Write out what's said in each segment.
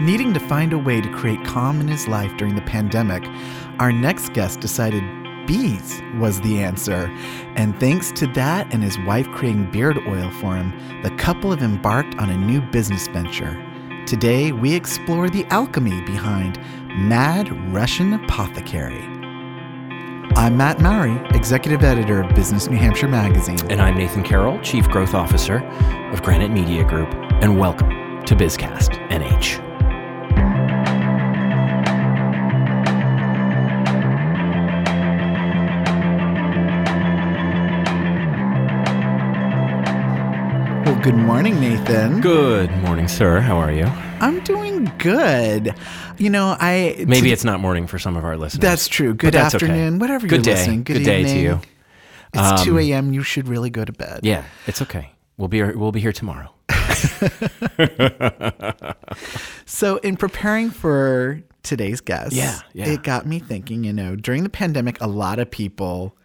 Needing to find a way to create calm in his life during the pandemic, our next guest decided bees was the answer. And thanks to that and his wife creating beard oil for him, the couple have embarked on a new business venture. Today, we explore the alchemy behind Mad Russian Apothecary. I'm Matt Mowry, executive editor of Business New Hampshire Magazine. And I'm Nathan Carroll, Chief Growth Officer of Granite Media Group. And welcome to BizCast NH. Good morning, Nathan. Good morning, sir. How are you? I'm doing good. You know, I Maybe to- it's not morning for some of our listeners. that's true. Good that's okay. afternoon, whatever Good you're day. listening. Good, Good day to you. It's Um, 2 a.m. You should really go to bed. Yeah, it's okay. We'll be we'll be here tomorrow. So, in preparing for today's guest, Yeah, yeah. it got me thinking. You know, during the pandemic, a lot of people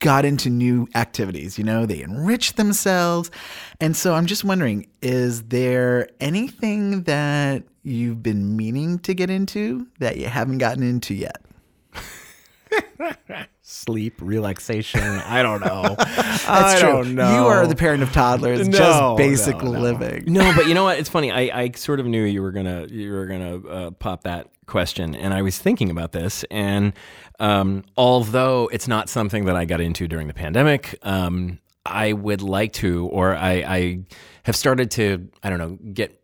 got into new activities. You know, they enriched themselves, and so I'm just wondering: is there anything that you've been meaning to get into that you haven't gotten into yet? Sleep, relaxation. I don't know. That's I true. don't know. You are the parent of toddlers, No, just basic no, no. living. No, but you know what? It's funny. I, I sort of knew you were gonna you were gonna uh, pop that question, and I was thinking about this. And um, although it's not something that I got into during the pandemic, um, I would like to, or I, I have started to, I don't know, get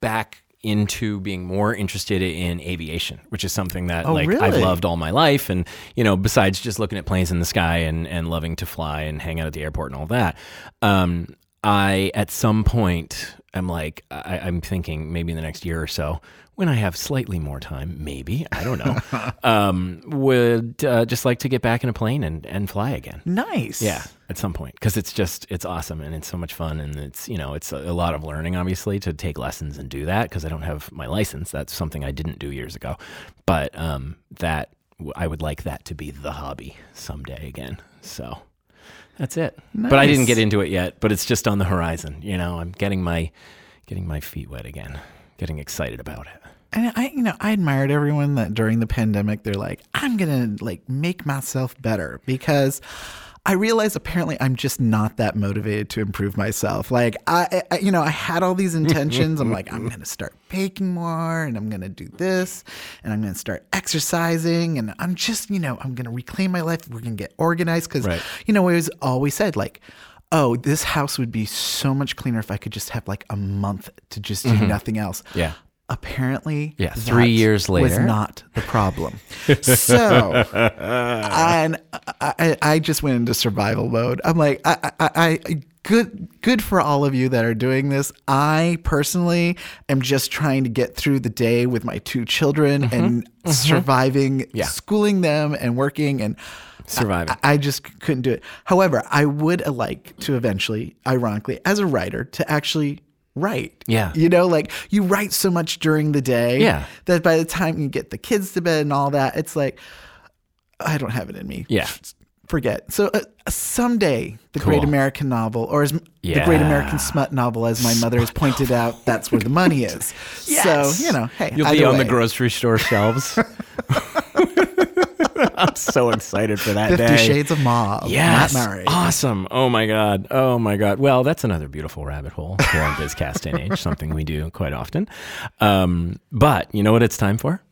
back into being more interested in aviation, which is something that Oh, like I've loved all my life. And, you know, besides just looking at planes in the sky and, and loving to fly and hang out at the airport and all that, um, I, at some point, am like, I, I'm thinking maybe in the next year or so, when I have slightly more time, maybe, I don't know, um, would uh, just like to get back in a plane and, and fly again. Nice. Yeah, at some point, because it's just it's awesome and it's so much fun and it's you know it's a, a lot of learning obviously to take lessons and do that because I don't have my license. That's something I didn't do years ago, but um, that I would like that to be the hobby someday again. So that's it. But I didn't get into it yet. But it's just on the horizon. You know, I'm getting my getting my feet wet again. Getting excited about it. And I, you know, I admired everyone that during the pandemic, they're like, I'm gonna like make myself better because I realized apparently I'm just not that motivated to improve myself. Like I, I you know, I had all these intentions. I'm like, I'm gonna start baking more, and I'm gonna do this, and I'm gonna start exercising, and I'm just, you know, I'm gonna reclaim my life. We're gonna get organized because, Right. you know, it was always said like. Oh, this house would be so much cleaner if I could just have like a month to just do mm-hmm. nothing else Yeah. Apparently Yeah, three years was later. not the problem so and I, I, just went into survival mode i'm like I, I, I good good for all of you that are doing this i personally am just trying to get through the day with my two children and surviving Mm-hmm. Yeah. schooling them and working and Surviving. I, I just couldn't do it. However, I would like to eventually, ironically, as a writer, to actually write. Yeah. You know, like you write so much during the day Yeah. that by the time you get the kids to bed and all that, it's like, I don't have it in me. Yeah. Forget. So uh, someday, the Great American Novel, or as, the Great American Smut Novel, as my mother has pointed out, that's where the money is. Yes. So, you know, hey, You'll be on the grocery store shelves. I'm so excited for that Fifty day. Shades of Mauve. Yes. Matt Murray. Awesome. Oh my God. Oh my God. Well, that's another beautiful rabbit hole here on BizCast NH, something we do quite often. Um, but you know what it's time for?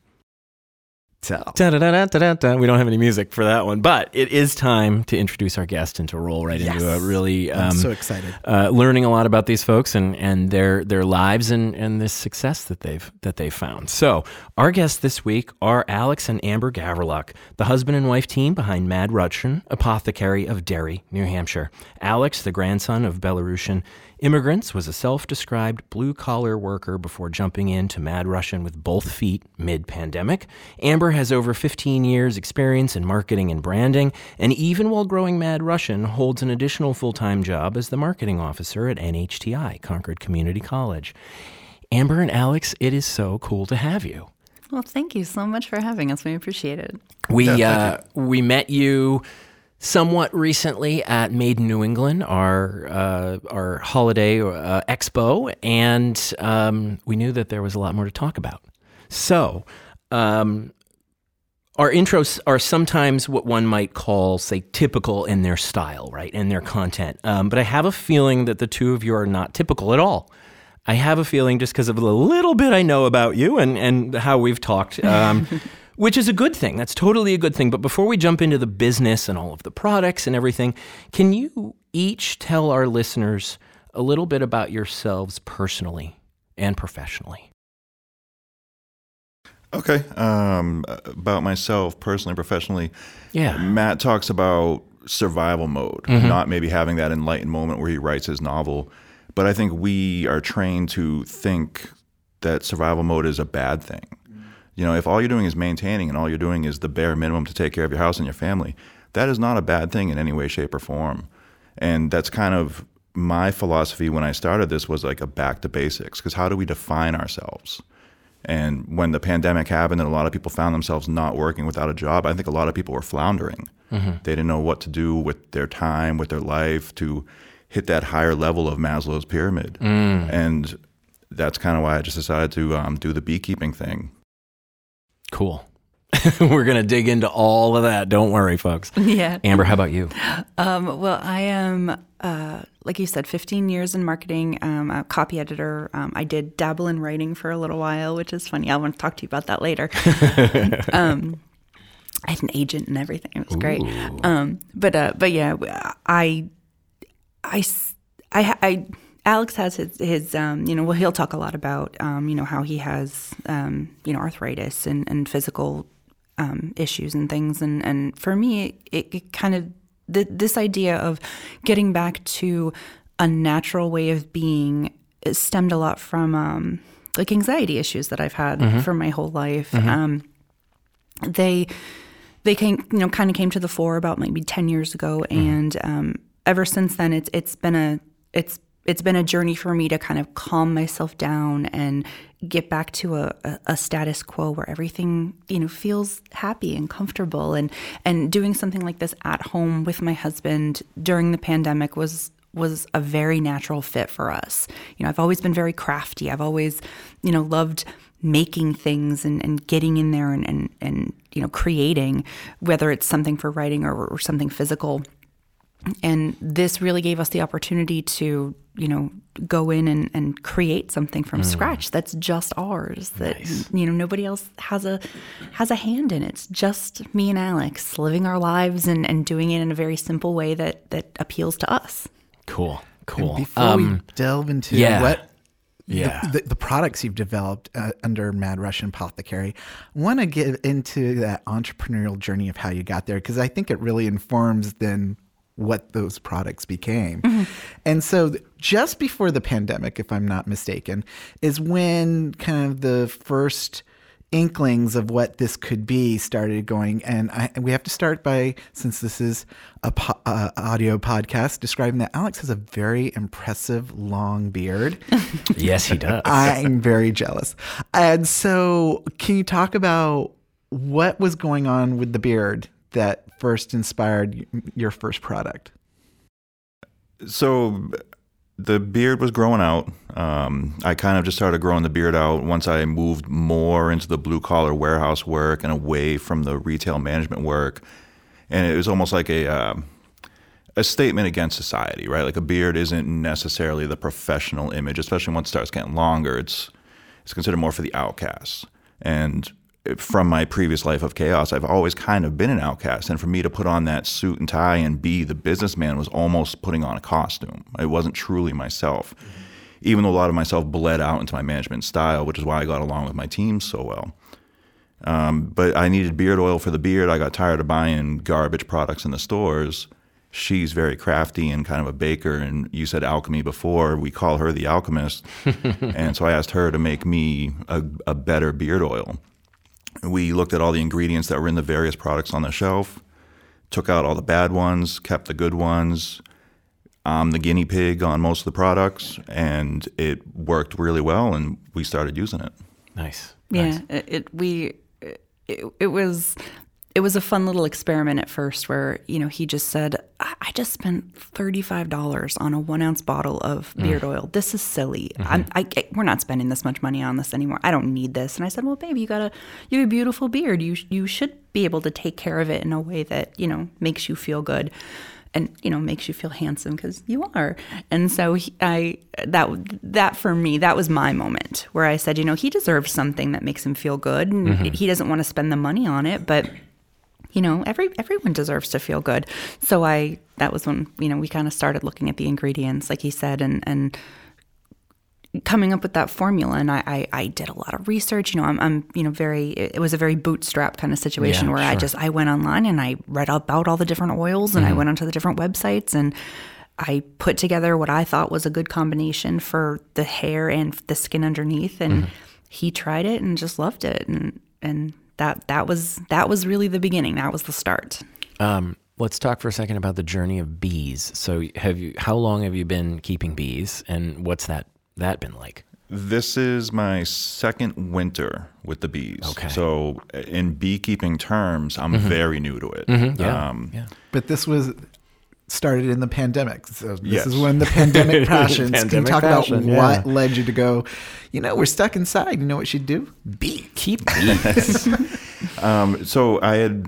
Tell. Da-da-da-da-da-da. We don't have any music for that one, but it is time to introduce our guest and to roll right into Yes. a really I'm um, so excited. uh, learning a lot about these folks and, and their their lives and, and this success that they've that they've found. So our guests this week are Alex and Amber Gavriluk, the husband and wife team behind Mad Russian Apothecary of Derry, New Hampshire. Alex, the grandson of Belarusian immigrants, was a self-described blue-collar worker before jumping into Mad Russian with both feet mid-pandemic. Amber has over 15 years experience in marketing and branding, and even while growing Mad Russian, holds an additional full-time job as the marketing officer at NHTI, Concord Community College. Amber and Alex, it is so cool to have you. Well, thank you so much for having us. We appreciate it. We uh, we met you somewhat recently at Made in New England, our uh, our holiday uh, expo, and um, we knew that there was a lot more to talk about. So, um, our intros are sometimes what one might call, say, typical in their style, right, in their content. Um, but I have a feeling that the two of you are not typical at all. I have a feeling just because of the little bit I know about you and, and how we've talked, um, which is a good thing. That's totally a good thing. But before we jump into the business and all of the products and everything, can you each tell our listeners a little bit about yourselves personally and professionally? Okay. Um, about myself personally, professionally. Yeah. Matt talks about survival mode, Mm-hmm. not maybe having that enlightened moment where he writes his novel. But I think we are trained to think that survival mode is a bad thing. You know, if all you're doing is maintaining and all you're doing is the bare minimum to take care of your house and your family, that is not a bad thing in any way, shape, or form. And that's kind of my philosophy when I started this was like a back to basics because how do we define ourselves? And when the pandemic happened and a lot of people found themselves not working without a job, I think a lot of people were floundering. They didn't know what to do with their time, with their life to hit that higher level of Maslow's pyramid. And that's kind of why I just decided to um, do the beekeeping thing. Cool. We're going to dig into all of that. Don't worry, folks. Yeah. Amber, how about you? Um, well, I am, uh, like you said, 15 years in marketing, um, a copy editor. Um, I did dabble in writing for a little while, which is funny. I want to talk to you about that later. um, I had an agent and everything. It was great. Um, but uh, but yeah, I Alex has his, his um, you know, well, he'll talk a lot about, um, you know, how he has, um, you know, arthritis and, and physical um, issues and things. And, and for me, it, it kind of, th- this idea of getting back to a natural way of being stemmed a lot from um, like anxiety issues that I've had for my whole life. Um, they they came you know kind of came to the fore about maybe 10 years ago and um, ever since then it's it's been a it's it's been a journey for me to kind of calm myself down and get back to a, a, status quo where everything you know feels happy and comfortable and and doing something like this at home with my husband during the pandemic was was a very natural fit for us. You know, I've always been very crafty. I've always, you know, loved making things and, and getting in there and, and, and, you know, creating, whether it's something for writing or, or something physical. And this really gave us the opportunity to, you know, go in and, and create something from scratch that's just ours. That you know nobody else has a has a hand in. It's just me and Alex living our lives and, and doing it in a very simple way that that appeals to us. Cool. Cool. Before we delve into yeah. what Yeah. the, the, the products you've developed uh, under Mad Russian Apothecary, I want to get into that entrepreneurial journey of how you got there because I think it really informs then what those products became. And so, just before the pandemic, if I'm not mistaken, is when kind of the first inklings of what this could be started going. And I, we have to start by, since this is a po- uh, audio podcast, describing that Alex has a very impressive long beard. yes, he does. I'm very jealous. And so, can you talk about what was going on with the beard that first inspired your first product? So the beard was growing out. Um, I kind of just started growing the beard out once I moved more into the blue collar warehouse work and away from the retail management work. And it was almost like a uh, a statement against society, right? Like a beard isn't necessarily the professional image, especially once it starts getting longer. It's it's considered more for the outcasts. And from my previous life of chaos, I've always kind of been an outcast. And for me to put on that suit and tie and be the businessman was almost putting on a costume. It wasn't truly myself, even though a lot of myself bled out into my management style, which is why I got along with my team so well. Um, but I needed beard oil for the beard. I got tired of buying garbage products in the stores. She's very crafty and kind of a baker. And you said alchemy before. We call her the alchemist. and so I asked her to make me a, a better beard oil. We looked at all the ingredients that were in the various products on the shelf, took out all the bad ones, kept the good ones. I'm the guinea pig on most of the products, and it worked really well, and we started using it. nice. Yeah, it, it we it, it was it was a fun little experiment at first where you know he just said i just spent $35 on a one ounce bottle of mm. beard oil. This is silly. Mm-hmm. I'm, I, I- we're not spending this much money on this anymore. I don't need this. And i said well babe you got a you have a beautiful beard. You, you should be able to take care of it in a way that you know makes you feel good and you know makes you feel handsome because you are. And so he, i that that for me that was my moment where i said you know he deserves something that makes him feel good and mm-hmm. he doesn't want to spend the money on it but you know every everyone deserves to feel good. So i that was when you know we kind of started looking at the ingredients like he said and and coming up with that formula. And I, I i did a lot of research. You know i'm, I'm you know very it was a very bootstrap kind of situation Yeah, where i just i went online and i read about all the different oils and i mm-hmm. went onto the different websites and i put together what i thought was a good combination for the hair and the skin underneath. And mm-hmm. he tried it and just loved it. And and that that was that was really the beginning that was the start Um, let's talk for a second about the journey of bees. So, have you? How long have you been keeping bees, and what's that that been like? This is my second winter with the bees. Okay. So, in beekeeping terms, I'm very new to it. Yeah, Um, yeah. But this was started in the pandemic. So this Yes. is when the pandemic passions. Can you Pandemic talk passion, about what led you to go, you know, we're stuck inside. You know what you do? Bee. Keep bees. Um, so I had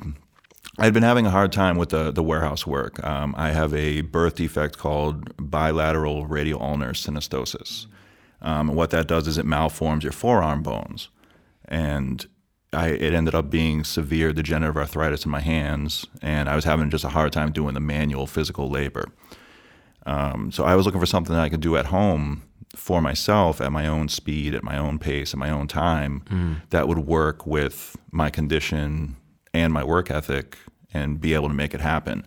I'd been having a hard time with the the warehouse work. Um, I have a birth defect called bilateral radial ulnar synostosis. Um, and what that does is it malforms your forearm bones, and I, it ended up being severe degenerative arthritis in my hands, and I was having just a hard time doing the manual physical labor. Um, so I was looking for something that I could do at home for myself at my own speed, at my own pace, at my own time that would work with my condition and my work ethic and be able to make it happen.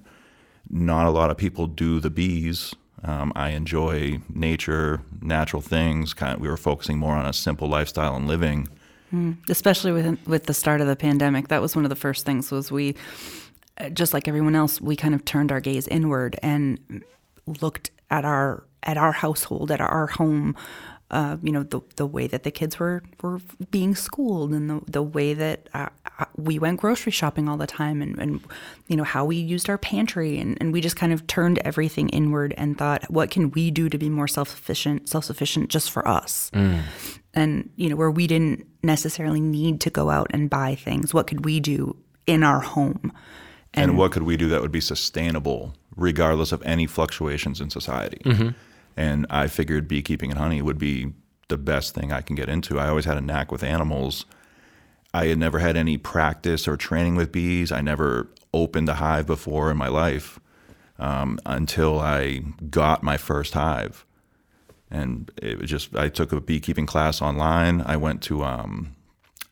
Not a lot of people do the bees. Um, I enjoy nature, natural things. Kind of, we were focusing more on a simple lifestyle and living. Especially with with the start of the pandemic that was one of the first things was we uh, just like everyone else we kind of turned our gaze inward and looked at our at our household at our home uh, you know the the way that the kids were were being schooled and the the way that uh, uh, we went grocery shopping all the time and, and you know how we used our pantry and, and we just kind of turned everything inward and thought what can we do to be more self-sufficient self-sufficient just for us and you know where we didn't necessarily need to go out and buy things what could we do in our home And, what could we do that would be sustainable regardless of any fluctuations in society? And I figured beekeeping and honey would be the best thing I can get into. I always had a knack with animals. I had never had any practice or training with bees. I never opened a hive before in my life um, until I got my first hive. And it was just, I took a beekeeping class online. I went to um,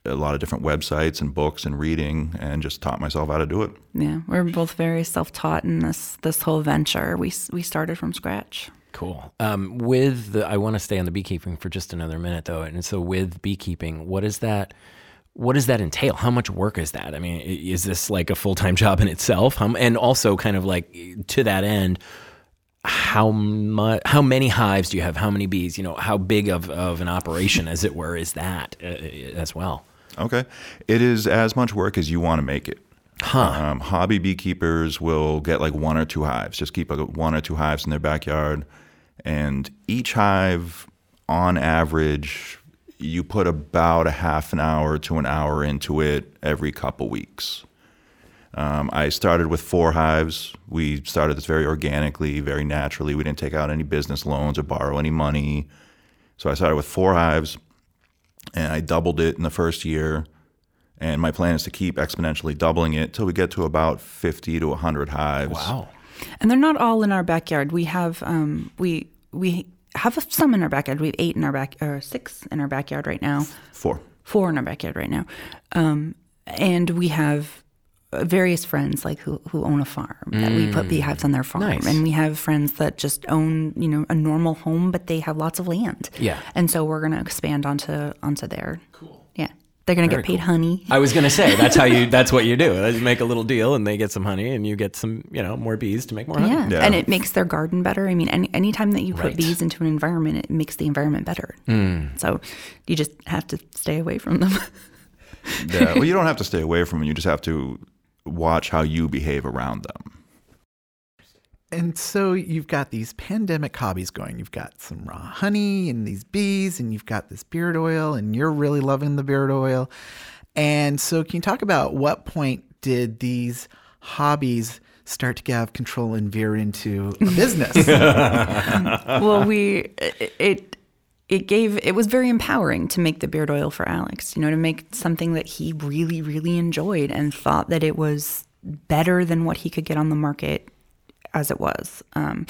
a lot of different websites and books and reading and just taught myself how to do it. yeah we're both very self-taught in this this whole venture we we started from scratch Cool. Um, with the, I want to stay on the beekeeping for just another minute though, and so with beekeeping, what is that? What does that entail? How much work is that? I mean, is this like a full time job in itself? How, and also, kind of like to that end, how much? How many hives do you have? How many bees? You know, how big of, of an operation, as it were, is that uh, as well? Okay. It is as much work as you want to make it. Huh. Um, hobby beekeepers will get like one or two hives, just keep like one or two hives in their backyard. And each hive, on average, you put about a half an hour to an hour into it every couple weeks. Um, I started with four hives. We started this very organically, very naturally. We didn't take out any business loans or borrow any money. So I started with four hives and I doubled it in the first year. And my plan is to keep exponentially doubling it till we get to about 50 to 100 hives. Wow. and they're not all in our backyard we have um we we have some in our backyard we have eight in our back or six in our backyard right now Four. four in our backyard right now. Um, and we have various friends like who, who own a farm that we put mm. beehives on their farm Nice. and we have friends that just own you know a normal home but they have lots of land Yeah. and so we're going to expand onto onto their cool yeah they're going to Very get paid cool. honey I was gonna say that's how you. That's what you do. You make a little deal, and they get some honey, and you get some, you know, more bees to make more honey. yeah. Yeah. and it makes their garden better i mean any anytime that you put Right. bees into an environment it makes the environment better mm. so you just have to stay away from them Yeah. well, you don't have to stay away from them. You just have to. Watch how you behave around them. And so you've got these pandemic hobbies going. You've got some raw honey and these bees, and you've got this beard oil, and you're really loving the beard oil. And so, can you talk about what point did these hobbies start to have control and veer into a business? well, we it it gave it was very empowering to make the beard oil for Alex. You know, to make something that he really really enjoyed and thought that it was better than what he could get on the market as it was. Um,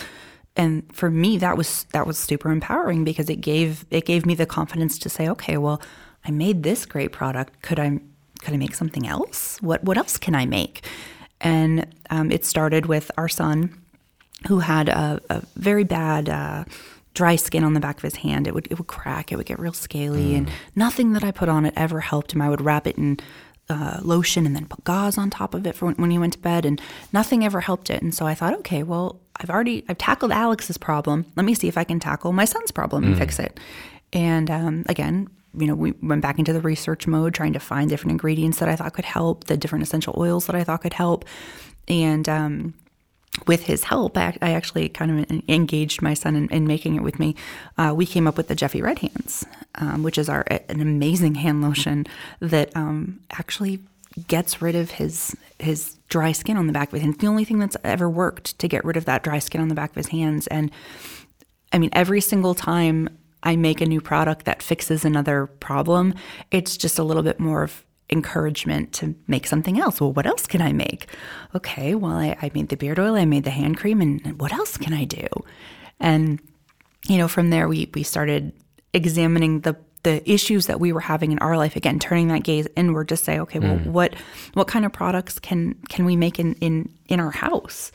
and for me, that was that was super empowering because it gave it gave me the confidence to say, okay, well, I made this great product. Could I could I make something else? What what else can I make? And um, it started with our son, who had a, a very bad. Uh, dry skin on the back of his hand. It would it would crack. It would get real scaly, mm. and nothing that I put on it ever helped him. I would wrap it in uh, lotion and then put gauze on top of it for when, when he went to bed, and nothing ever helped it. And so I thought, okay, well, I've already I've tackled Alex's problem. Let me see if I can tackle my son's problem and mm. fix it. And um, again, you know, we went back into the research mode, trying to find different ingredients that I thought could help, the different essential oils that I thought could help, and um, with his help, I, I, actually kind of engaged my son in, in making it with me. Uh, we came up with the Jeffy Red Hands, um, which is our an amazing hand lotion that um, actually gets rid of his his dry skin on the back of his hands. The only thing that's ever worked to get rid of that dry skin on the back of his hands. And I mean, every single time I make a new product that fixes another problem, it's just a little bit more of encouragement to make something else. Well, what else can I make? Okay, well, I, I made the beard oil, I made the hand cream, and what else can I do? And, you know, from there, we, we started examining the the issues that we were having in our life again turning that gaze inward to say okay well mm. what what kind of products can can we make in in in our house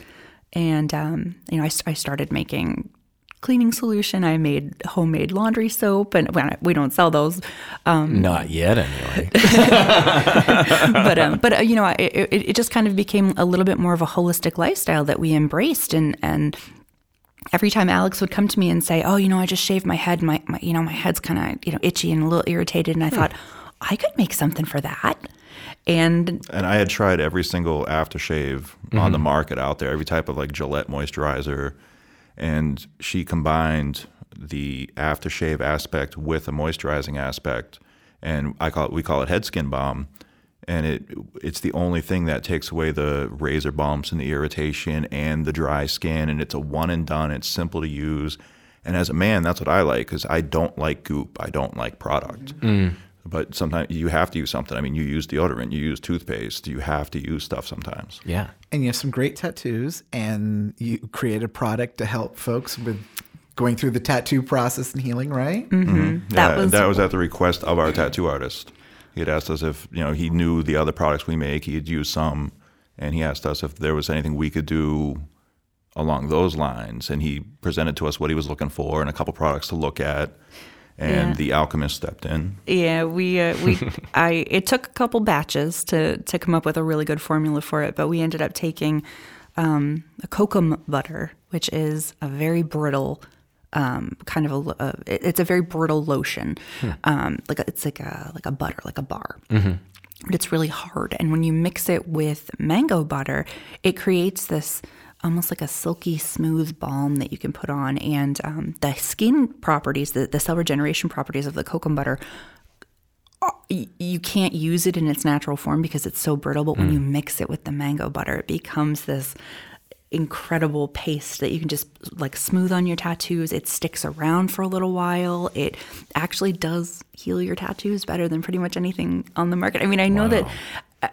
and um, you know I, I started making cleaning solution. I made homemade laundry soap, and well, we don't sell those. Um, Not yet, anyway. but um, but uh, you know, it, it just kind of became a little bit more of a holistic lifestyle that we embraced, and and every time Alex would come to me and say, "Oh, you know, I just shaved my head. My, my you know, my head's kind of you know itchy and a little irritated," and I hmm. thought I could make something for that. And and I had tried every single aftershave mm-hmm. on the mm-hmm. market out there, every type of like Gillette moisturizer, and she combined the aftershave aspect with a moisturizing aspect, and I call it we call it head skin balm, and it it's the only thing that takes away the razor bumps and the irritation and the dry skin, and it's a one and done. It's simple to use, and as a man, that's what I like because I don't like goop. I don't like product. Mm. But sometimes you have to use something. I mean, you use deodorant, you use toothpaste, you have to use stuff sometimes. Yeah. And you have some great tattoos, and you create a product to help folks with going through the tattoo process and healing, right? Mm-hmm. Mm-hmm. That yeah, was that was at the request of our tattoo artist. He had asked us if you know he knew the other products we make. He had used some, and he asked us if there was anything we could do along those lines. And he presented to us what he was looking for and a couple products to look at and yeah. the alchemist stepped in. Yeah, we uh, we I it took a couple batches to to come up with a really good formula for it, but we ended up taking um, a cocoa butter, which is a very brittle. Um, kind of a, uh, it's a very brittle lotion, hmm. um, like a, it's like a like a butter, like a bar. Mm-hmm but it's really hard. And when you mix it with mango butter, it creates this almost like a silky smooth balm that you can put on and um, the skin properties the, the cell regeneration properties of the cocoa butter uh, you can't use it in its natural form because it's so brittle but mm. when you mix it with the mango butter it becomes this incredible paste that you can just like smooth on your tattoos. It sticks around for a little while. It actually does heal your tattoos better than pretty much anything on the market. I mean, I know wow. that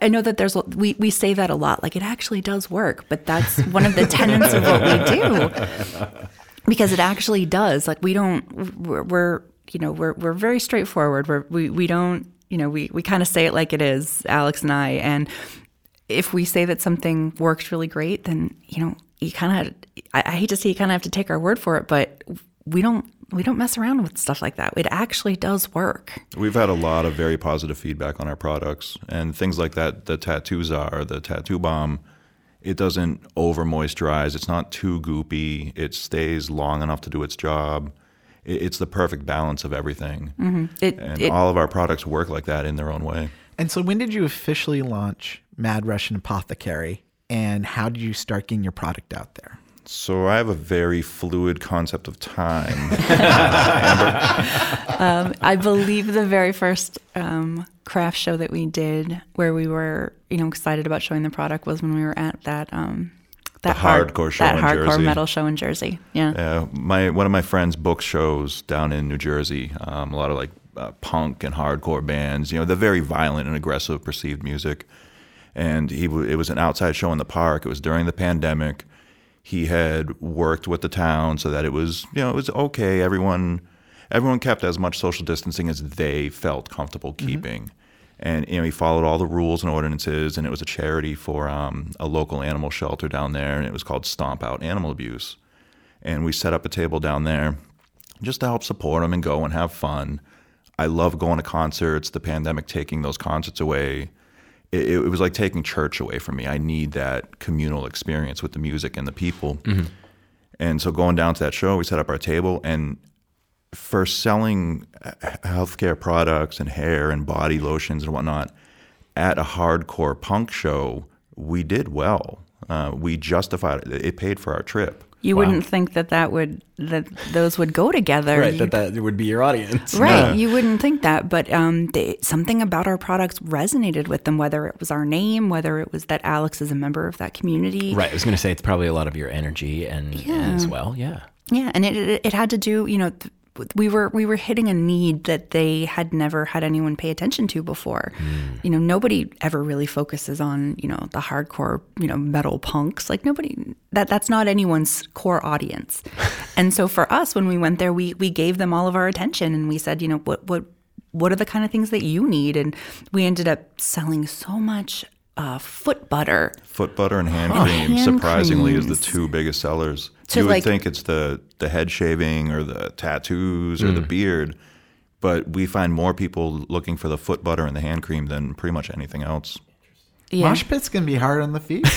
I know that there's we we say that a lot like it actually does work, but that's one of the tenets of what we do. Because it actually does. Like we don't we're, we're you know, we're we're very straightforward. We're we we don't you know, we, we kind of say it like it is, Alex and I. And if we say that something works really great, then you know you kind of I, I, hate to say you kind of have to take our word for it, but we don't we don't mess around with stuff like that. It actually does work. We've had a lot of very positive feedback on our products and things like that. The tattoos are the tattoo balm, It doesn't over moisturize. It's not too goopy. It stays long enough to do its job. It's the perfect balance of everything. Mm-hmm. It, and it, all of our products work like that in their own way. And so, when did you officially launch Mad Russian Apothecary, and how did you start getting your product out there? So I have a very fluid concept of time. um, I believe the very first um, craft show that we did, where we were, you know, excited about showing the product, was when we were at that um, that the hardcore show that in hardcore Jersey. metal show in Jersey. Yeah. Yeah, my one of my friends booked shows down in New Jersey. Um, a lot of like uh, punk and hardcore bands. You know, the very violent and aggressive perceived music. And he w- it was an outside show in the park. It was during the pandemic. He had worked with the town so that it was you know it was okay. Everyone everyone kept as much social distancing as they felt comfortable keeping. And you know he followed all the rules and ordinances, and it was a charity for um, a local animal shelter down there, and it was called Stomp Out Animal Abuse and we set up a table down there just to help support them and go and have fun. I love going to concerts. The pandemic taking those concerts away, it, it was like taking church away from me. I need that communal experience with the music and the people. And so going down to that show, we set up our table and for selling healthcare products and hair and body lotions and whatnot at a hardcore punk show, we did well. Uh, we justified it. It paid for our trip. You Wow. wouldn't think that that would that those would go together. Right, You- that that would be your audience. Right, you wouldn't think that, but um, they, something about our products resonated with them. Whether it was our name, whether it was that Alex is a member of that community, Right. I was going to say it's probably a lot of your energy and, and as well. Yeah. Yeah, and it, it it had to do, you know, we were we were hitting a need that they had never had anyone pay attention to before. You know, nobody ever really focuses on you know the hardcore you know metal punks. Like nobody that that's not anyone's core audience. and so for us, when we went there, we we gave them all of our attention, and we said, you know, what what what are the kind of things that you need? And we ended up selling so much uh, foot butter. Foot butter and hand cream, hand surprisingly, is the two biggest sellers. To, you would like- think it's the the head shaving or the tattoos or Mm. the beard, but we find more people looking for the foot butter and the hand cream than pretty much anything else. Yeah. Mosh pit's gonna be hard on the feet.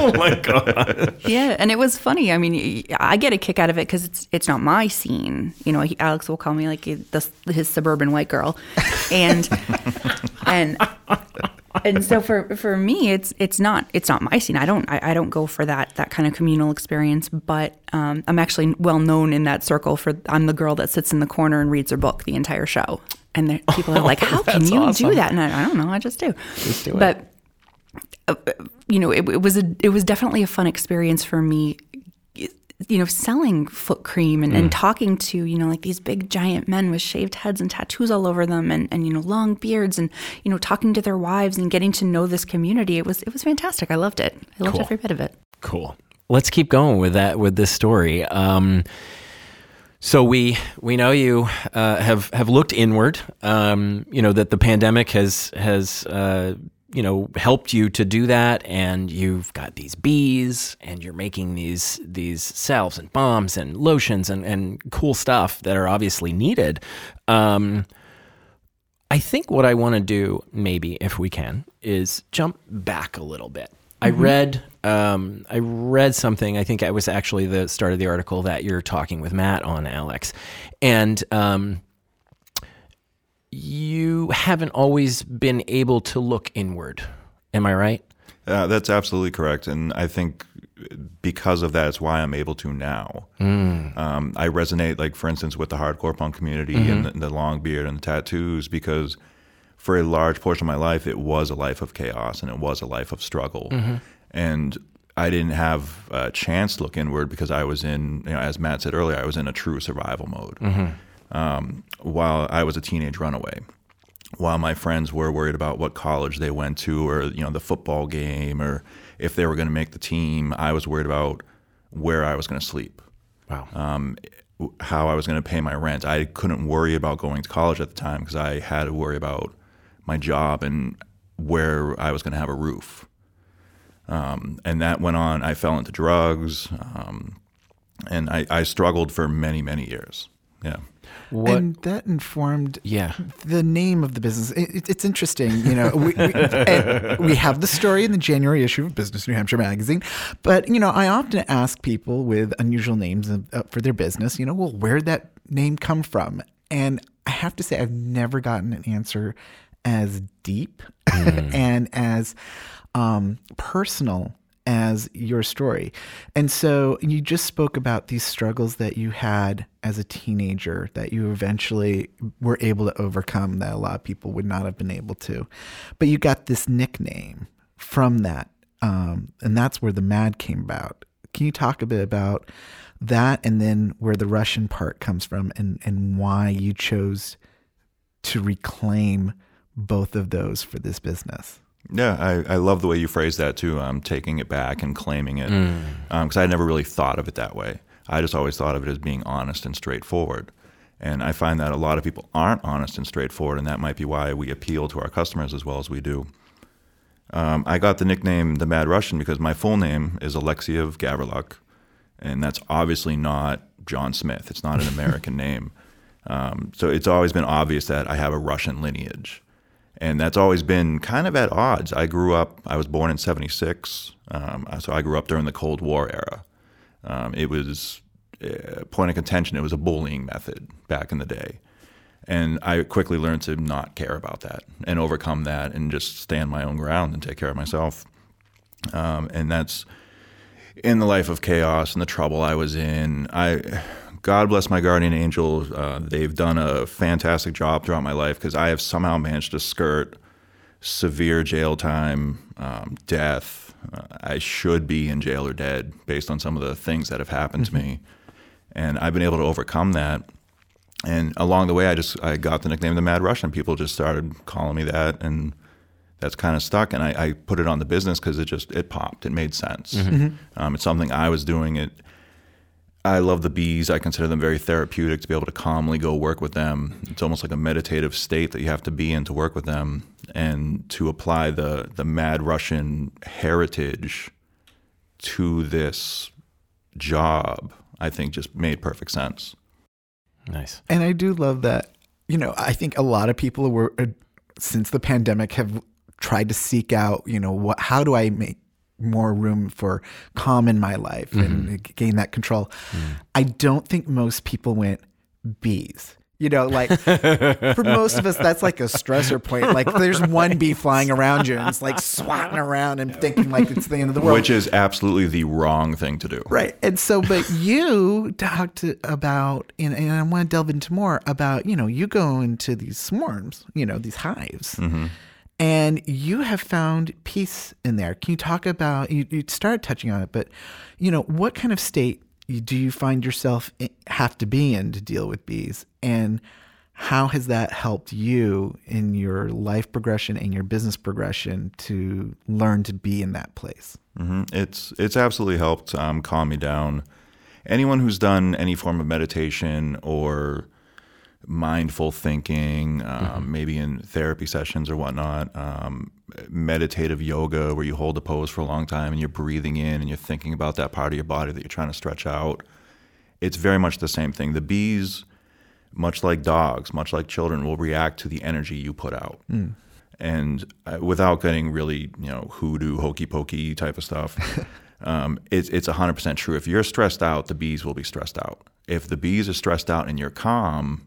Oh my God. Yeah, and it was funny. I mean, I get a kick out of it because it's it's not my scene. You know, he, Alex will call me like the, his suburban white girl, and and and so for for me, it's it's not it's not my scene. I don't I, I don't go for that that kind of communal experience. But um, I'm actually well known in that circle for I'm the girl that sits in the corner and reads her book the entire show. And the, people are like, "How can you awesome. do that?" And I, I don't know. I just do. Just do it. But you know, it, it was a it was definitely a fun experience for me. You know, selling foot cream and, Mm. and talking to you know like these big giant men with shaved heads and tattoos all over them, and, and you know long beards, and you know talking to their wives and getting to know this community. It was it was fantastic. I loved it. I loved Cool. every bit of it. Cool. Let's keep going with that with this story. Um, so we we know you uh, have have looked inward. Um, you know that the pandemic has has uh, you know helped you to do that, and you've got these bees, and you're making these these salves and balms and lotions and and cool stuff that are obviously needed. Um, I think what I want to do, maybe if we can, is jump back a little bit. I read, um, I read something. I think it was actually the start of the article that you're talking with Matt on, Alex, and um, you haven't always been able to look inward. Am I right? Uh, that's absolutely correct, and I think because of that, it's why I'm able to now. Um, I resonate, like for instance, with the hardcore punk community and, the, the long beard and the tattoos, because for a large portion of my life, it was a life of chaos and it was a life of struggle, and I didn't have a chance to look inward because I was in, you know, as Matt said earlier, I was in a true survival mode. Um, while I was a teenage runaway. While my friends were worried about what college they went to or you know the football game or if they were going to make the team i was worried about where i was going to sleep. Wow. um, how i was going to pay my rent. I couldn't worry about going to college at the time because i had to worry about my job and where i was going to have a roof. Um, and that went on. I fell into drugs um, and I, I struggled for many many years. Yeah what? And that informed yeah. the name of the business. It, it- it's interesting, you know. We, we, we have the story in the January issue of Business New Hampshire magazine, but you know, I often ask people with unusual names of, uh, for their business, you know, well, where'd that name come from? And I have to say, I've never gotten an answer as deep and as um, personal as your story. And so you just spoke about these struggles that you had as a teenager that you eventually were able to overcome that a lot of people would not have been able to. But you got this nickname from that. Um, and that's where the MAD came about. Can you talk a bit about that and then where the Russian part comes from and, and why you chose to reclaim both of those for this business? Yeah, I, I love the way you phrase that too. Um, taking it back and claiming it, because I never really thought of it that way. I just always thought of it as being honest and straightforward. And I find that a lot of people aren't honest and straightforward, and that might be why we appeal to our customers as well as we do. Um, I got the nickname the Mad Russian because my full name is Alexiev Gavriluk, and that's obviously not John Smith. It's not an American name. Um, so it's always been obvious that I have a Russian lineage. And that's always been kind of at odds. I grew up, I was born in 76. Um, so I grew up during the Cold War era. Um, it was a point of contention, it was a bullying method back in the day. And I quickly learned to not care about that and overcome that and just stand my own ground and take care of myself. Um, and that's in the life of chaos and the trouble I was in. I, God bless my guardian angel. Uh, they've done a fantastic job throughout my life because I have somehow managed to skirt severe jail time, um, death. Uh, I should be in jail or dead based on some of the things that have happened to me, and I've been able to overcome that. And along the way, I just I got the nickname the Mad Russian. People just started calling me that, and that's kind of stuck. And I, I put it on the business because it just it popped. It made sense. Um, it's something I was doing. It. I love the bees. I consider them very therapeutic to be able to calmly go work with them. It's almost like a meditative state that you have to be in to work with them, and to apply the the Mad Russian heritage to this job, I think just made perfect sense. Nice. And I do love that. You know, I think a lot of people were uh, since the pandemic have tried to seek out. You know, what? How do I make more room for calm in my life and mm-hmm. gain that control? Mm. I don't think most people went bees. You know, like for most of us, that's like a stressor point. Like there's one bee flying around you and it's like swatting around and thinking like it's the end of the world. Which is absolutely the wrong thing to do. Right. And so, but you talked about, and, and I want to delve into more about, you know, you go into these swarms, you know, these hives, mm-hmm. And you have found peace in there. Can you talk about, you, you started touching on it, but, you know, what kind of state do you find yourself have to be in to deal with bees? And how has that helped you in your life progression and your business progression to learn to be in that place? hmm It's it's absolutely helped um, calm me down. Anyone who's done any form of meditation or mindful thinking, um, maybe in therapy sessions or whatnot, um, meditative yoga where you hold a pose for a long time and you're breathing in and you're thinking about that part of your body that you're trying to stretch out. It's very much the same thing. The bees, much like dogs, much like children, will react to the energy you put out. And uh, without getting really, you know, hoodoo, hokey pokey type of stuff, um, it's it's hundred percent true. If you're stressed out, the bees will be stressed out. If the bees are stressed out and you're calm,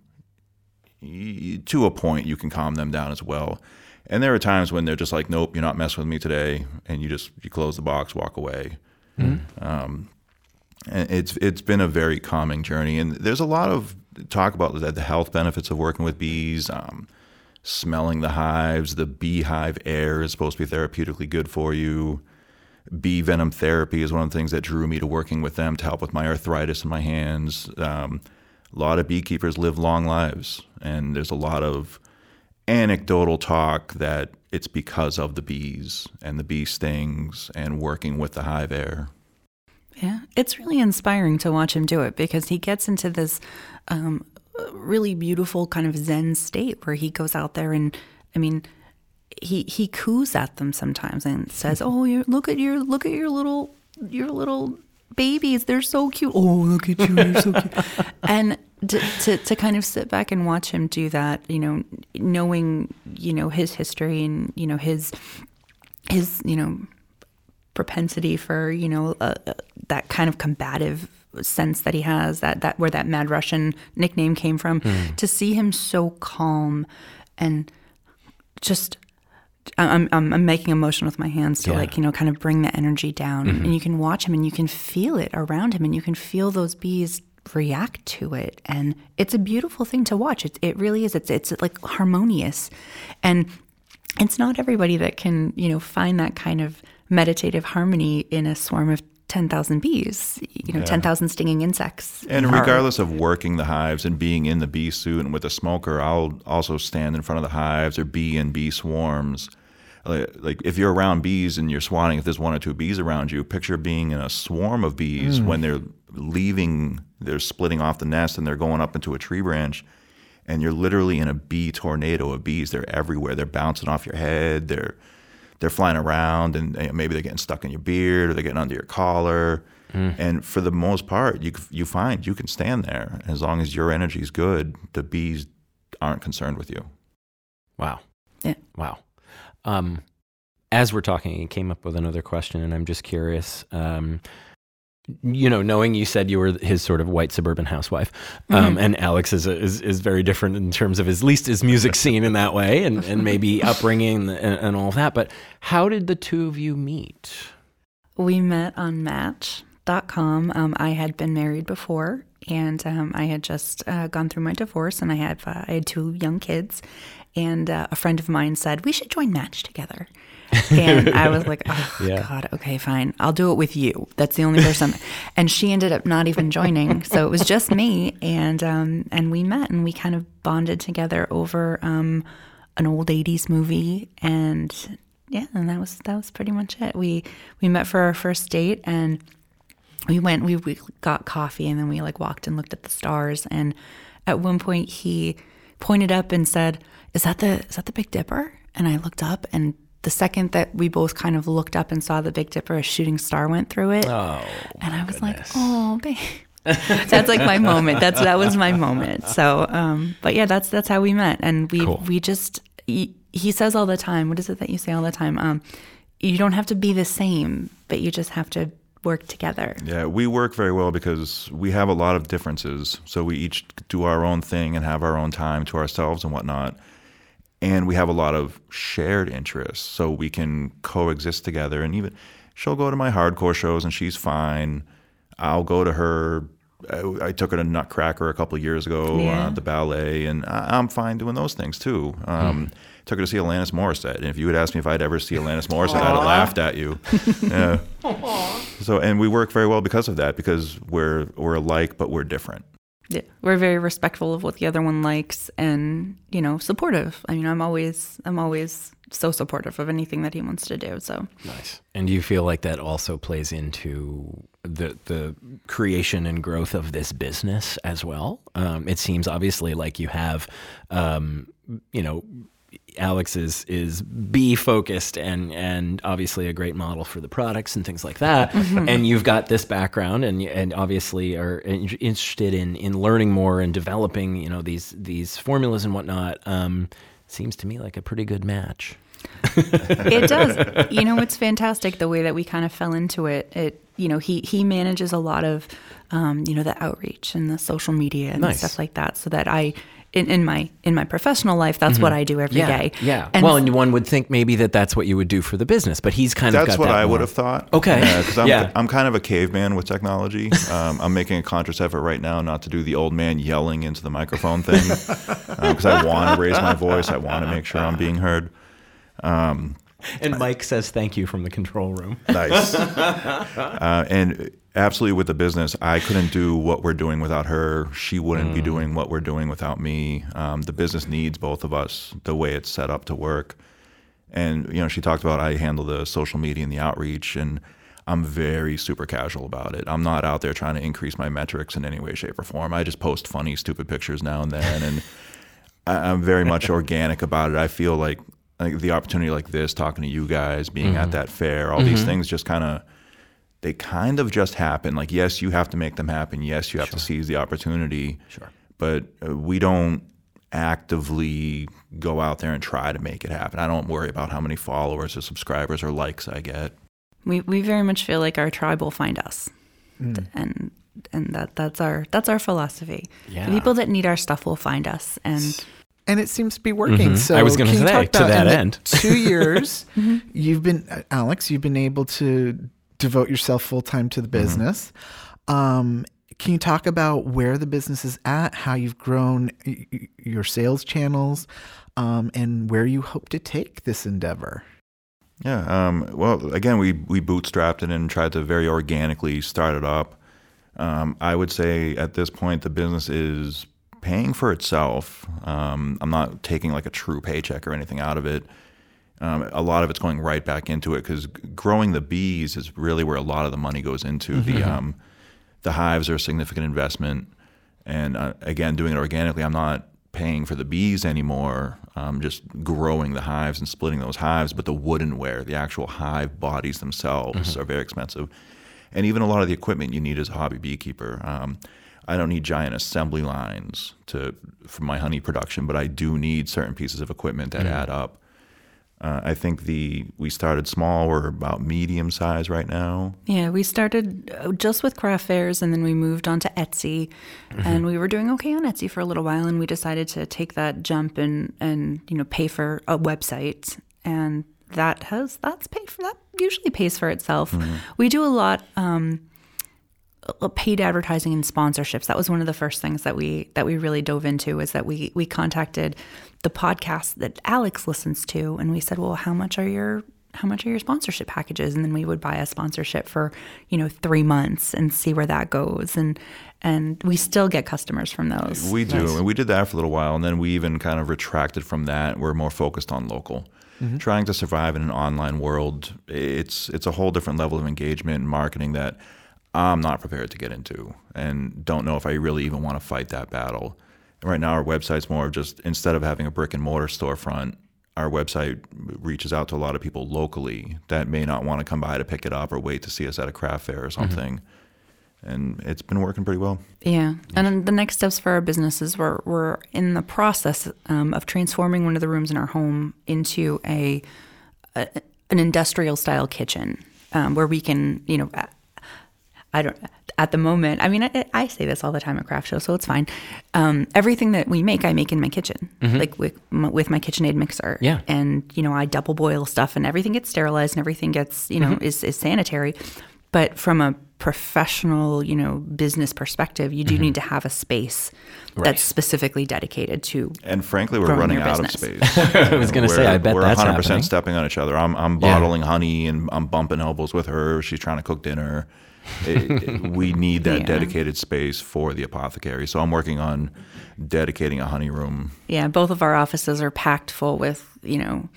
to a point, you can calm them down as well. And there are times when they're just like, "Nope, you're not messing with me today," and you just you close the box, walk away. Um, and it's it's been a very calming journey, and there's a lot of talk about the, the health benefits of working with bees. Um, smelling the hives, the beehive air is supposed to be therapeutically good for you. Bee venom therapy is one of the things that drew me to working with them to help with my arthritis in my hands. Um, a lot of beekeepers live long lives, and there's a lot of anecdotal talk that it's because of the bees and the bee stings and working with the hive air. Yeah, it's really inspiring to watch him do it because he gets into this um, really beautiful kind of Zen state where he goes out there and, I mean, he he coos at them sometimes and says, "Oh, you look at your look at your little your little babies. They're so cute. Oh, look at you, you're so cute." and to, to to kind of sit back and watch him do that, you know, knowing you know his history and you know his his you know propensity for you know uh, uh, that kind of combative sense that he has that that where that mad russian nickname came from to see him so calm and just I'm, I'm, I'm making a motion with my hands to Yeah. like you know kind of bring the energy down. Mm-hmm. And you can watch him and you can feel it around him and you can feel those bees react to it. And it's a beautiful thing to watch. It, it really is. It's it's like harmonious. And it's not everybody that can you know find that kind of meditative harmony in a swarm of 10,000 bees you know 10,000 stinging insects And are- regardless of working the hives and being in the bee suit and with a smoker, I'll also stand in front of the hives or be in bee swarms. Like, like if you're around bees and you're swatting, if there's one or two bees around you, picture being in a swarm of bees hmm. when they're leaving, they're splitting off the nest and they're going up into a tree branch, and you're literally in a bee tornado of bees. They're everywhere. They're bouncing off your head. They're they're flying around and maybe they're getting stuck in your beard or they're getting under your collar. And for the most part, you you find you can stand there as long as your energy is good. The bees aren't concerned with you. Wow. Yeah. Wow. Um, as we're talking, it came up with another question, and I'm just curious. Um, you know, knowing you said you were his sort of white suburban housewife, um, and Alex is, is is very different in terms of his least his music scene in that way, and, and maybe upbringing and, and all of that. But how did the two of you meet? We met on Match.com. Um, I had been married before, and um, I had just uh, gone through my divorce, and I had uh, I had two young kids, and uh, a friend of mine said we should join Match together. And I was like, oh, Yeah. God, okay, fine. I'll do it with you. That's the only person. and she ended up not even joining. So it was just me. And um, and we met and we kind of bonded together over um, an old 80s movie. And yeah, and that was that was pretty much it. We we met for our first date and we went we, we got coffee and then we like walked and looked at the stars and at one point he pointed up and said is that the is that the big dipper and i looked up and the second that we both kind of looked up and saw the big dipper a shooting star went through it. Oh, and i was like oh babe. That's like my moment. That's that was my moment. So um but yeah that's that's how we met. And we Cool. we just he, he says all the time what is it that you say all the time? Um you don't have to be the same but you just have to work together. Yeah, we work very well because we have a lot of differences. So we each do our own thing and have our own time to ourselves and whatnot. And we have a lot of shared interests. So we can coexist together. And even she'll go to my hardcore shows and she's fine. I'll go to her. I, I took her to Nutcracker a couple of years ago, Yeah. uh, the ballet, and I, I'm fine doing those things too. Um, Took her to see Alanis Morissette. And if you had asked me if I'd ever see Alanis Morissette, I'd have laughed at you. yeah. So and we work very well because of that because we're we're alike but we're different. Yeah, we're very respectful of what the other one likes, and you know, supportive. I mean, I'm always, I'm always so supportive of anything that he wants to do. So Nice. And do you feel like that also plays into the the creation and growth of this business as well? Um, it seems obviously like you have, um, you know, Alex is is bee focused and and obviously a great model for the products and things like that. And you've got this background and and obviously are in- interested in in learning more and developing you know these these formulas and whatnot. Um, seems to me like a pretty good match. it does. You know, it's fantastic the way that we kind of fell into it. It, you know, he he manages a lot of, um, you know, the outreach and the social media and Nice. stuff like that, so that I. In, in my in my professional life, that's what I do every day. Mm-hmm. Yeah. And well, and one would think maybe that that's what you would do for the business, but he's kind of That's what that I more- would have thought. Okay. because I'm Yeah. I'm kind of a caveman with technology. Um, I'm making a conscious effort right now not to do the old man yelling into the microphone thing because I want to raise my voice. I want to make sure I'm being heard. And Mike says thank you from the control room. Nice. uh, and absolutely with the business, I couldn't do what we're doing without her. She wouldn't be mm. doing what we're doing without me. Um, the business needs both of us the way it's set up to work. And you know, she talked about I handle the social media and the outreach, and I'm very super casual about it. I'm not out there trying to increase my metrics in any way, shape, or form. I just post funny, stupid pictures now and then, and I- I'm very much organic about it. I feel like like the opportunity like this, talking to you guys, being at mm. that fair, all these mm-hmm. things just kind of they kind of just happen. Like yes, you have to make them happen. Yes, you have to seize the opportunity. Sure. But uh, we don't actively go out there and try to make it happen. I don't worry about how many followers or subscribers or likes I get. We we very much feel like our tribe will find us, and and that that's our that's our philosophy. Yeah. The people that need our stuff will find us, and and it seems to be working. So Mm-hmm. I was gonna say, to that end. two years, you've been uh, Alex. You've been able to devote yourself full time to the Mm-hmm. business. Um, can you talk about where the business is at, how you've grown y- your sales channels, um, and where you hope to take this endeavor? Yeah. Um, well, again, we we bootstrapped it and tried to very organically start it up. Um, I would say at this point the business is paying for itself. Um, I'm not taking like a true paycheck or anything out of it. Um, a lot of it's going right back into it because growing the bees is really where a lot of the money goes into. The um, the hives are a significant investment, and uh, again, doing it organically, I'm not paying for the bees anymore. Um, just growing the hives and splitting those hives, but the woodenware, the actual hive bodies themselves, are very expensive, and even a lot of the equipment you need as a hobby beekeeper. Um, I don't need giant assembly lines to for my honey production, but I do need certain pieces of equipment that add up. Uh, I think the we started small. We're about medium size right now. Yeah, we started uh, just with craft fairs and then we moved on to Etsy. And we were doing okay on Etsy for a little while and we decided to take that jump and and you know pay for a website and that has that's paid for that usually pays for itself. We do a lot um Uh, paid advertising and sponsorships. That was one of the first things that we that we really dove into is that we we contacted the podcast that Alex listens to and we said, "Well, how much are your how much are your sponsorship packages?" And then we would buy a sponsorship for, you know, 3 months and see where that goes and and we still get customers from those. We do, and we did that for a little while, and then we even kind of retracted from that. We're more focused on local. Mm-hmm. Trying to survive in an online world, it's it's a whole different level of engagement and marketing that I'm not prepared to get into, and don't know if I really even want to fight that battle. Right now, our website's more of just instead of having a brick and mortar storefront, our website reaches out to a lot of people locally that may not want to come by to pick it up or wait to see us at a craft fair or something. And it's been working pretty well. Yeah, and the next steps for our businesses we're we're in the process um, of transforming one of the rooms in our home into a, a an industrial style kitchen um, where we can you know. I- I don't. At the moment, I mean, I, I say this all the time at craft shows, so it's fine. Um, everything that we make, I make in my kitchen, mm-hmm. like with my, with my KitchenAid mixer. Yeah. and you know, I double boil stuff, and everything gets sterilized, and everything gets you know mm-hmm. is is sanitary. But from a professional, you know, business perspective, you do mm-hmm. need to have a space that's specifically dedicated to. And frankly, we're running your out of business. space. I was gonna say, We're- I bet we're that's 100% happening. stepping on each other. I'm, I'm bottling honey and I'm bumping elbows with her. She's trying to cook dinner. It- it- we need that Yeah. dedicated space for the apothecary. So I'm working on dedicating a honey room. Yeah, both of our offices are packed full with you know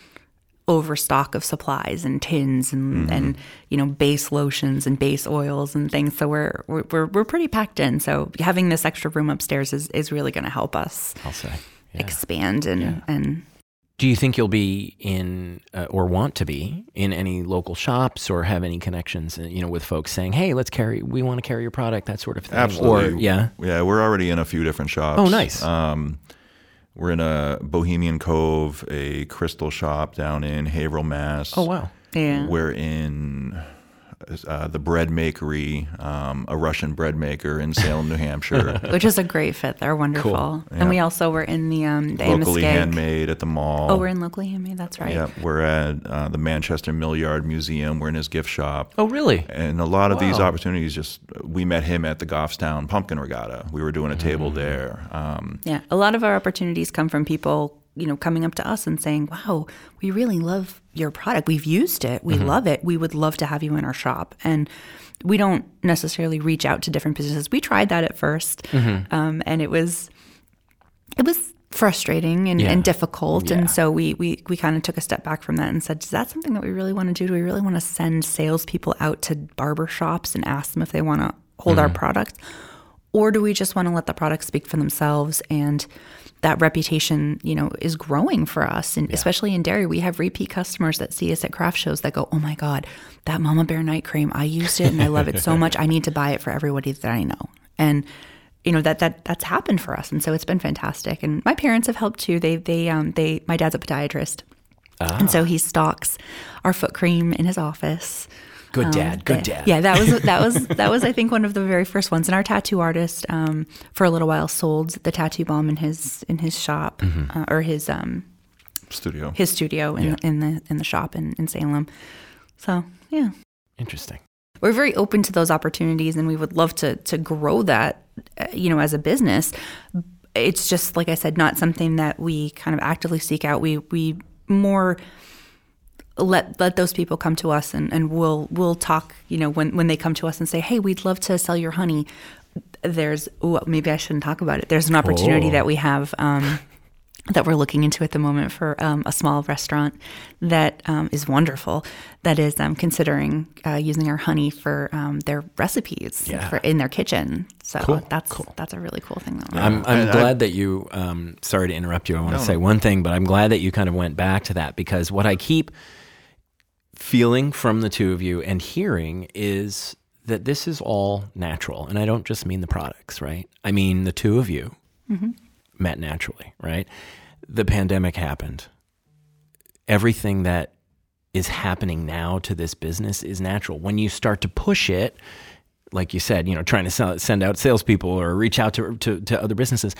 overstock of supplies and tins and mm-hmm. and you know base lotions and base oils and things. So we're we're we're, pretty packed in. So having this extra room upstairs is is really going to help us I'll say. Yeah. expand and and Do you think you'll be in uh, or want to be in any local shops or have any connections, uh, you know, with folks saying, "Hey, let's carry. We want to carry your product," that sort of thing. Absolutely. Or yeah. Yeah, we're already in a few different shops. Oh, nice. Um, we're in a Bohemian Cove, a crystal shop down in Haverhill, Mass. Oh wow. yeah. We're in uh, the bread makery, um, a Russian bread maker in Salem, New Hampshire. Which is a great fit. They're wonderful. And we also were in the um the locally Amoskeag- handmade at the mall. Oh, we're in locally handmade. That's right. Yep, we're at uh, the Manchester Mill Yard Museum. We're in his gift shop. Oh really? And a lot of these opportunities just, we met him at the Goffstown Pumpkin Regatta. We were doing a table Mm. there. Um, Yeah, a lot of our opportunities come from people, you know, coming up to us and saying, "Wow, we really love your product. We've used it. We mm-hmm. love it. We would love to have you in our shop." And we don't necessarily reach out to different businesses. We tried that at 1st mm-hmm. um, and it was it was frustrating and, Yeah. and difficult. Yeah. And so we we we kind of took a step back from that and said, "Is that something that we really want to do? Do we really want to send salespeople out to barber shops and ask them if they want to hold our mm-hmm. product?" or do we just want to let the products speak for themselves and that reputation you know is growing for us. And especially in Derry we have repeat customers that see us at craft shows that go oh my god that mama bear night cream i used it and i love it so much. I need to buy it for everybody that i know. And you know that that that's happened for us. And so it's been fantastic. And my parents have helped too. They they um they my dad's a podiatrist. And so he stocks our foot cream in his office Good dad, good dad. Um, Yeah, that was that was that was I think one of the very first ones. And our tattoo artist, um, for a little while, sold the tattoo balm in his in his shop Mm-hmm. uh, or his um Studio. his studio in, Yeah. in the in the shop in, in Salem. So yeah, Interesting. we're very open to those opportunities, and we would love to to grow that, uh, you know, as a business. It's just like I said, not something that we kind of actively seek out. We we more let let those people come to us and, and we'll we'll talk you know when when they come to us and say hey we'd love to sell your honey there's ooh, maybe I shouldn't talk about it there's an opportunity Oh. that we have um, that we're looking into at the moment for um, a small restaurant that um, is wonderful that is um, considering uh, using our honey for um, their recipes Yeah. for, in their kitchen so Cool, that's cool. that's a really cool thing that we're I'm, I'm I- glad that you, um, sorry to interrupt you. I want to No, say no. one thing, but I'm glad that you kind of went back to that because what I keep feeling from the two of you and hearing is that this is all natural. And I don't just mean the products, right? I mean the two of you mm-hmm. met naturally, right? The pandemic happened. Everything that is happening now to this business is natural. When you start to push it, like you said, you know, trying to sell, send out salespeople or reach out to, to, to other businesses,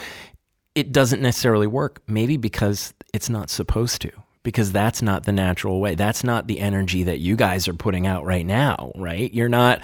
it doesn't necessarily work. Maybe because it's not supposed to, because that's not the natural way. That's not the energy that you guys are putting out right now, right? You're not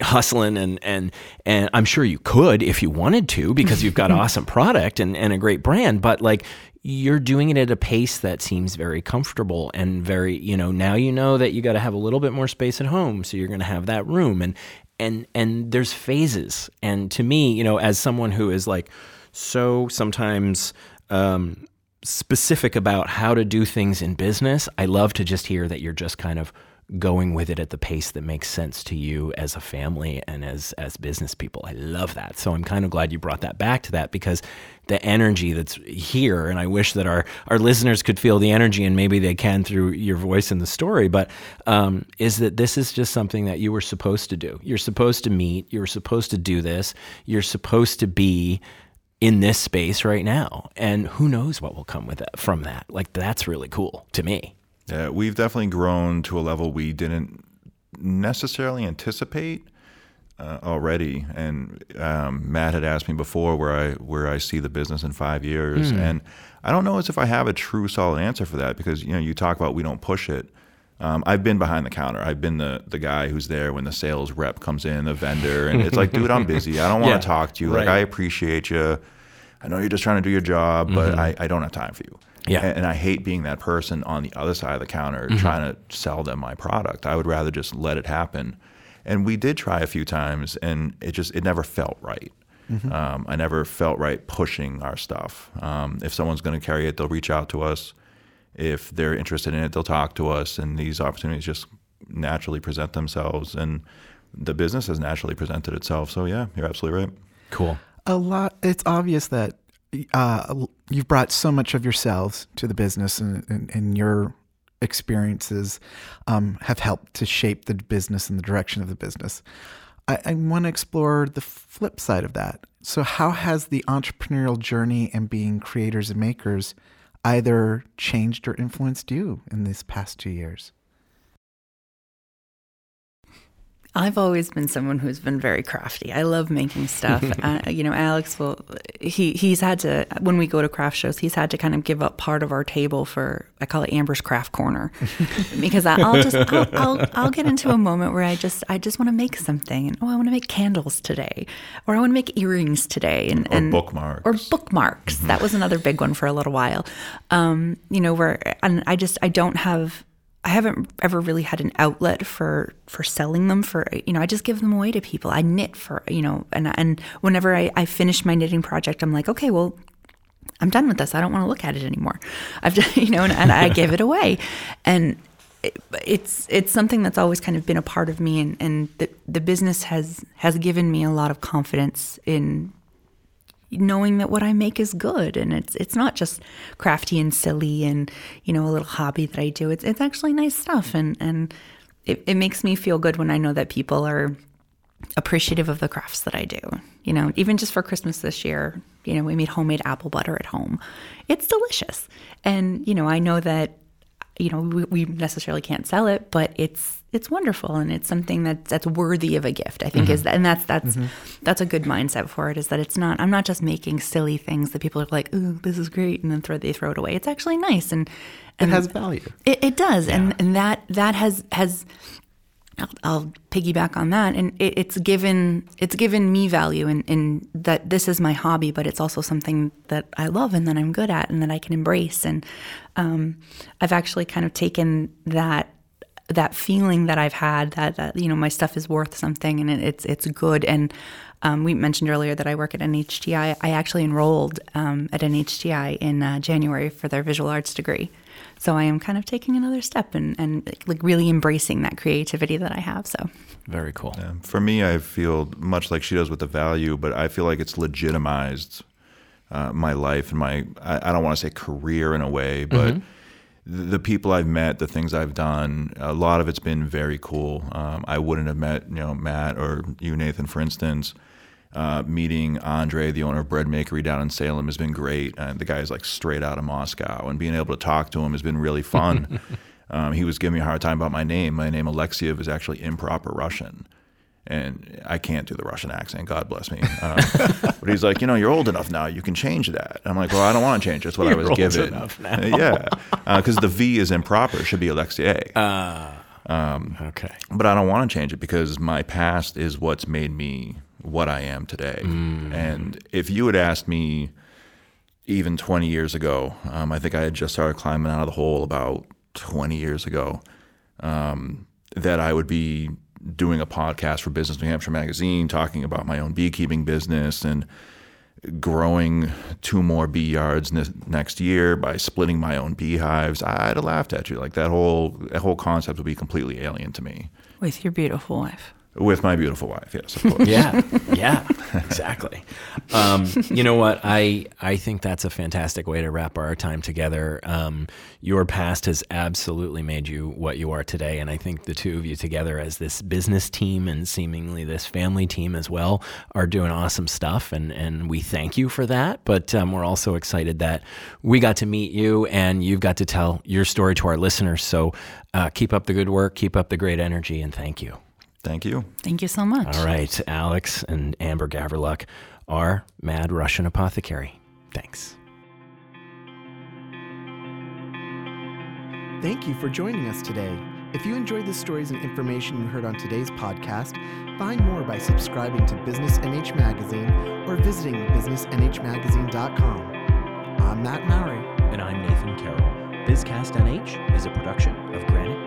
hustling and and and I'm sure you could if you wanted to because you've got awesome product and, and a great brand, but like you're doing it at a pace that seems very comfortable and very, you know, now you know that you got to have a little bit more space at home, so you're going to have that room and and and there's phases. And to me, you know, as someone who is like so sometimes um, specific about how to do things in business, I love to just hear that you're just kind of going with it at the pace that makes sense to you as a family and as as business people. I love that. So I'm kind of glad you brought that back to that because the energy that's here and I wish that our our listeners could feel the energy and maybe they can through your voice in the story, but um, is that this is just something that you were supposed to do. You're supposed to meet, you're supposed to do this, you're supposed to be in this space right now. And who knows what will come with that from that. Like that's really cool to me. Yeah, we've definitely grown to a level we didn't necessarily anticipate uh, already. And um, Matt had asked me before where I where I see the business in five years, and I don't know as if I have a true solid answer for that because you know you talk about we don't push it. Um, I've been behind the counter. I've been the the guy who's there when the sales rep comes in, the vendor, and it's like, dude, I'm busy. I don't want Yeah, to talk to you. Like. I appreciate you. I know you're just trying to do your job, but I, I don't have time for you. Yeah. And, and I hate being that person on the other side of the counter trying to sell them my product. I would rather just let it happen. And we did try a few times, and it just it never felt right. Um, I never felt right pushing our stuff. Um, if someone's going to carry it, they'll reach out to us. If they're interested in it, they'll talk to us, and these opportunities just naturally present themselves. And the business has naturally presented itself. So yeah, you're absolutely right. Cool. a lot it's obvious that uh, you've brought so much of yourselves to the business and, and, and your experiences um, have helped to shape the business and the direction of the business I, I want to explore the flip side of that so how has the entrepreneurial journey and being creators and makers either changed or influenced you in these past two years I've always been someone who's been very crafty. I love making stuff. uh, you know, Alex will he he's had to when we go to craft shows, he's had to kind of give up part of our table for I call it Amber's craft corner because I, I'll just I'll, I'll I'll get into a moment where I just I just want to make something and oh I want to make candles today or I want to make earrings today and Or and bookmarks. or bookmarks. That was another big one for a little while. Um, you know, where and I just I don't have I haven't ever really had an outlet for for selling them for you know I just give them away to people. I knit for you know and and whenever I, I finish my knitting project, I'm like okay, well I'm done with this. I don't want to look at it anymore. I've done, you know, and, and I give it away, and it, it's it's something that's always kind of been a part of me, and and the the business has has given me a lot of confidence in knowing that what I make is good, and it's it's not just crafty and silly, and you know, a little hobby that I do. It's it's actually nice stuff, and and it, it makes me feel good when I know that people are appreciative of the crafts that I do. You know, even just for Christmas this year, you know, we made homemade apple butter at home. It's delicious. And, you know, I know that you know, we, we necessarily can't sell it, but it's it's wonderful and it's something that that's worthy of a gift. I think is that, and that's that's that's a good mindset for it. Is that it's not. I'm not just making silly things that people are like, "Ooh, this is great," and then throw they throw it away. It's actually nice and It and has value. it, it does, and and that that has has. I'll, I'll piggyback on that, and it, it's given it's given me value in, in that this is my hobby, but it's also something that I love and that I'm good at and that I can embrace. And um, I've actually kind of taken that that feeling that I've had that, that you know my stuff is worth something and it, it's it's good. And um, we mentioned earlier that I work at NHTI. I actually enrolled um, at NHTI in uh, January for their visual arts degree. So I am kind of taking another step and, and like really embracing that creativity that I have. So Very cool. Um, For me, I feel much like she does with the value, but I feel like it's legitimized uh, my life and my, I, I don't want to say career in a way, but the, the people I've met, the things I've done, a lot of it's been very cool. Um, I wouldn't have met, you know, Matt or you, Nathan, for instance. Uh, meeting Andre, the owner of Bread Makery down in Salem, has been great. And the guy is like straight out of Moscow, and being able to talk to him has been really fun. um, he was giving me a hard time about my name. My name Alexiev is actually improper Russian, and I can't do the Russian accent. God bless me. Um, but he's like, you know, you're old enough now. You can change that. I'm like, well, I don't want to change. That's what I was old given. enough now. yeah, because the V is improper. It should be Alexie. Okay. but I don't want to change it because my past is what's made me what I am today. And if you had asked me even 20 years ago, um, I think I had just started climbing out of the hole about 20 years ago, um, that I would be doing a podcast for Business New Hampshire Magazine, talking about my own beekeeping business and growing two more bee yards ne- next year by splitting my own beehives, I'd have laughed at you. Like that whole that whole concept would be completely alien to me. with your beautiful wife. With my beautiful wife, yes, of course. Yeah, yeah, exactly. Um, you know what? I I think that's a fantastic way to wrap our time together. Um, your past has absolutely made you what you are today, and I think the two of you together as this business team and seemingly this family team as well are doing awesome stuff, and and we thank you for that. But um, we're also excited that we got to meet you, and you've got to tell your story to our listeners. So uh, keep up the good work, keep up the great energy, and thank you. Thank you. Thank you so much. All right, Alex and Amber Gavriluk are Mad Russian Apothecary. Thanks. Thank you for joining us today. If you enjoyed the stories and information you heard on today's podcast, find more by subscribing to Business NH Magazine or visiting businessnhmagazine.com. I'm Matt Mowry. And I'm Nathan Carroll. BizCast NH is a production of Granite Media.